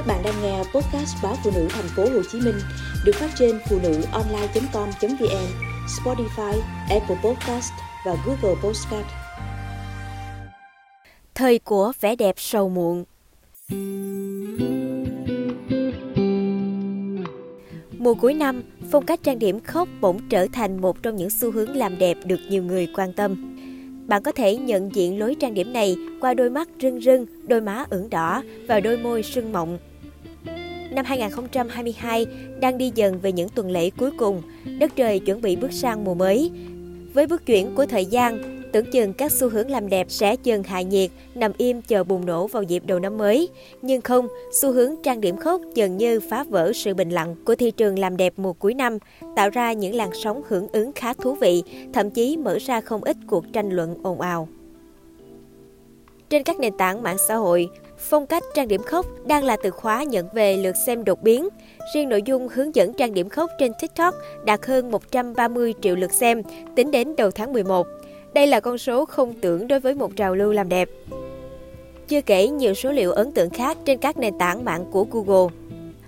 Các bạn đang nghe podcast báo phụ nữ thành phố Hồ Chí Minh được phát trên phụ nữ online.com.vn, Spotify, Apple Podcast và Google Podcast. Thời của vẻ đẹp sầu muộn Mùa cuối năm, phong cách trang điểm khóc bỗng trở thành một trong những xu hướng làm đẹp được nhiều người quan tâm. Bạn có thể nhận diện lối trang điểm này qua đôi mắt rưng rưng, đôi má ửng đỏ và đôi môi sưng mọng. Năm 2022 đang đi dần về những tuần lễ cuối cùng, đất trời chuẩn bị bước sang mùa mới. Với bước chuyển của thời gian, Tưởng chừng các xu hướng làm đẹp sẽ dần hạ nhiệt, nằm im chờ bùng nổ vào dịp đầu năm mới. Nhưng không, xu hướng trang điểm khốc dần như phá vỡ sự bình lặng của thị trường làm đẹp mùa cuối năm, tạo ra những làn sóng hưởng ứng khá thú vị, thậm chí mở ra không ít cuộc tranh luận ồn ào. Trên các nền tảng mạng xã hội, phong cách trang điểm khóc đang là từ khóa nhận về lượt xem đột biến. Riêng nội dung hướng dẫn trang điểm khóc trên TikTok đạt hơn 130 triệu lượt xem, tính đến đầu tháng 11. Đây là con số không tưởng đối với một trào lưu làm đẹp. Chưa kể nhiều số liệu ấn tượng khác trên các nền tảng mạng của Google.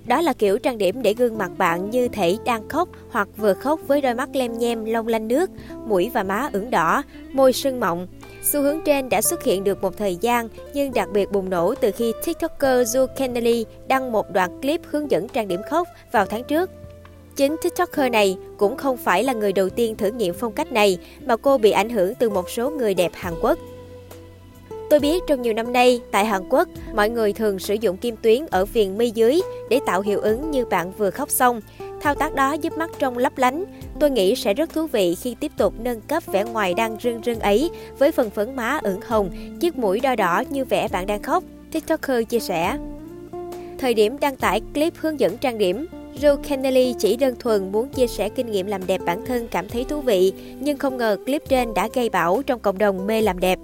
Đó là kiểu trang điểm để gương mặt bạn như thể đang khóc hoặc vừa khóc với đôi mắt lem nhem long lanh nước, mũi và má ửng đỏ, môi sưng mọng. Xu hướng trên đã xuất hiện được một thời gian nhưng đặc biệt bùng nổ từ khi TikToker Joe Kennedy đăng một đoạn clip hướng dẫn trang điểm khóc vào tháng trước. Chính TikToker này cũng không phải là người đầu tiên thử nghiệm phong cách này mà cô bị ảnh hưởng từ một số người đẹp Hàn Quốc. Tôi biết trong nhiều năm nay, tại Hàn Quốc, mọi người thường sử dụng kim tuyến ở viền mi dưới để tạo hiệu ứng như bạn vừa khóc xong. Thao tác đó giúp mắt trông lấp lánh. Tôi nghĩ sẽ rất thú vị khi tiếp tục nâng cấp vẻ ngoài đang rưng rưng ấy với phần phấn má ửng hồng, chiếc mũi đo đỏ như vẻ bạn đang khóc, TikToker chia sẻ. Thời điểm đăng tải clip hướng dẫn trang điểm, Joe Kennedy chỉ đơn thuần muốn chia sẻ kinh nghiệm làm đẹp bản thân cảm thấy thú vị, nhưng không ngờ clip trên đã gây bão trong cộng đồng mê làm đẹp.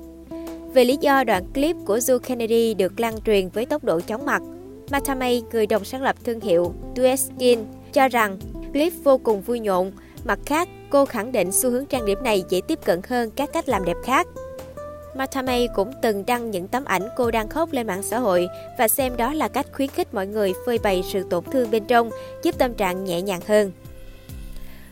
Về lý do đoạn clip của Joe Kennedy được lan truyền với tốc độ chóng mặt, Matamay, người đồng sáng lập thương hiệu Dueskin, cho rằng clip vô cùng vui nhộn. Mặt khác, cô khẳng định xu hướng trang điểm này dễ tiếp cận hơn các cách làm đẹp khác. Matamay cũng từng đăng những tấm ảnh cô đang khóc lên mạng xã hội và xem đó là cách khuyến khích mọi người phơi bày sự tổn thương bên trong, giúp tâm trạng nhẹ nhàng hơn.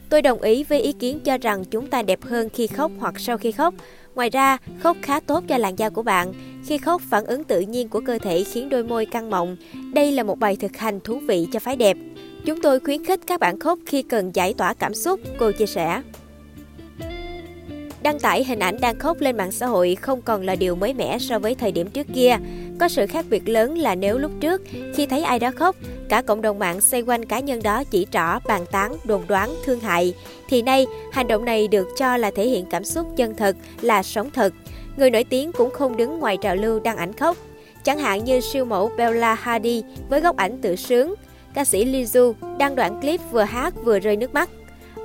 Tôi đồng ý với ý kiến cho rằng chúng ta đẹp hơn khi khóc hoặc sau khi khóc. Ngoài ra, khóc khá tốt cho làn da của bạn. Khi khóc, phản ứng tự nhiên của cơ thể khiến đôi môi căng mọng. Đây là một bài thực hành thú vị cho phái đẹp. Chúng tôi khuyến khích các bạn khóc khi cần giải tỏa cảm xúc, cô chia sẻ. Đăng tải hình ảnh đang khóc lên mạng xã hội không còn là điều mới mẻ so với thời điểm trước kia. Có sự khác biệt lớn là nếu lúc trước, khi thấy ai đó khóc, cả cộng đồng mạng xoay quanh cá nhân đó chỉ trỏ, bàn tán, đồn đoán, thương hại, thì nay hành động này được cho là thể hiện cảm xúc chân thật, là sống thật. Người nổi tiếng cũng không đứng ngoài trào lưu đăng ảnh khóc. Chẳng hạn như siêu mẫu Bella Hadid với góc ảnh tự sướng, ca sĩ Lizzo đăng đoạn clip vừa hát vừa rơi nước mắt.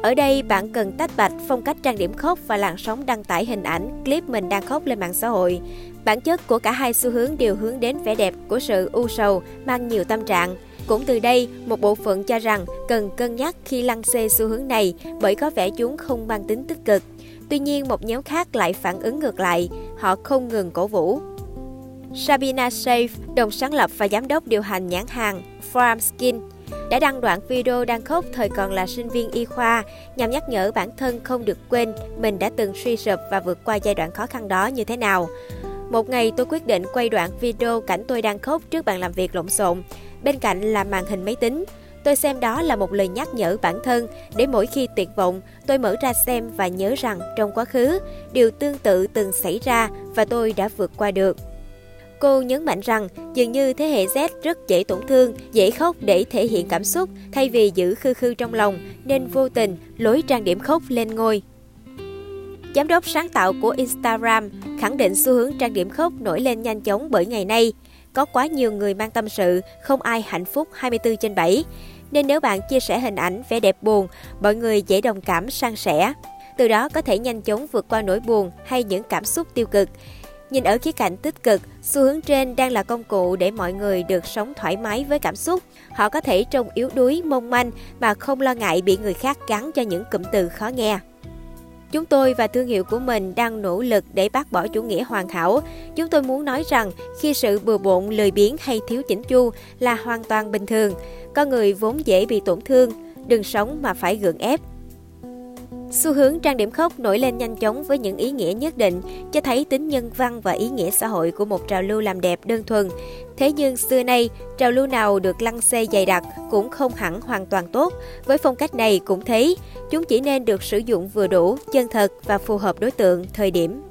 Ở đây bạn cần tách bạch phong cách trang điểm khóc và làn sóng đăng tải hình ảnh, clip mình đang khóc lên mạng xã hội. Bản chất của cả hai xu hướng đều hướng đến vẻ đẹp của sự u sầu, mang nhiều tâm trạng. Cũng từ đây, một bộ phận cho rằng cần cân nhắc khi lăng xê xu hướng này bởi có vẻ chúng không mang tính tích cực. Tuy nhiên, một nhóm khác lại phản ứng ngược lại, họ không ngừng cổ vũ. Sabina Safe, đồng sáng lập và giám đốc điều hành nhãn hàng Farm Skin, đã đăng đoạn video đang khóc thời còn là sinh viên y khoa nhằm nhắc nhở bản thân không được quên mình đã từng suy sụp và vượt qua giai đoạn khó khăn đó như thế nào. Một ngày tôi quyết định quay đoạn video cảnh tôi đang khóc trước bàn làm việc lộn xộn, bên cạnh là màn hình máy tính. Tôi xem đó là một lời nhắc nhở bản thân để mỗi khi tuyệt vọng, tôi mở ra xem và nhớ rằng trong quá khứ, điều tương tự từng xảy ra và tôi đã vượt qua được. Cô nhấn mạnh rằng dường như thế hệ Z rất dễ tổn thương, dễ khóc để thể hiện cảm xúc thay vì giữ khư khư trong lòng nên vô tình lối trang điểm khóc lên ngôi. Giám đốc sáng tạo của Instagram khẳng định xu hướng trang điểm khóc nổi lên nhanh chóng bởi ngày nay. Có quá nhiều người mang tâm sự, không ai hạnh phúc 24 trên 7. Nên nếu bạn chia sẻ hình ảnh vẻ đẹp buồn, mọi người dễ đồng cảm san sẻ. Từ đó có thể nhanh chóng vượt qua nỗi buồn hay những cảm xúc tiêu cực. Nhìn ở khía cạnh tích cực, xu hướng trên đang là công cụ để mọi người được sống thoải mái với cảm xúc. Họ có thể trông yếu đuối, mong manh mà không lo ngại bị người khác gắn cho những cụm từ khó nghe. Chúng tôi và thương hiệu của mình đang nỗ lực để bác bỏ chủ nghĩa hoàn hảo. Chúng tôi muốn nói rằng khi sự bừa bộn, lười biếng hay thiếu chỉnh chu là hoàn toàn bình thường. Con người vốn dễ bị tổn thương, đừng sống mà phải gượng ép. Xu hướng trang điểm khóc nổi lên nhanh chóng với những ý nghĩa nhất định, cho thấy tính nhân văn và ý nghĩa xã hội của một trào lưu làm đẹp đơn thuần. Thế nhưng xưa nay, trào lưu nào được lăng xê dày đặc cũng không hẳn hoàn toàn tốt. Với phong cách này cũng thế, chúng chỉ nên được sử dụng vừa đủ, chân thật và phù hợp đối tượng, thời điểm.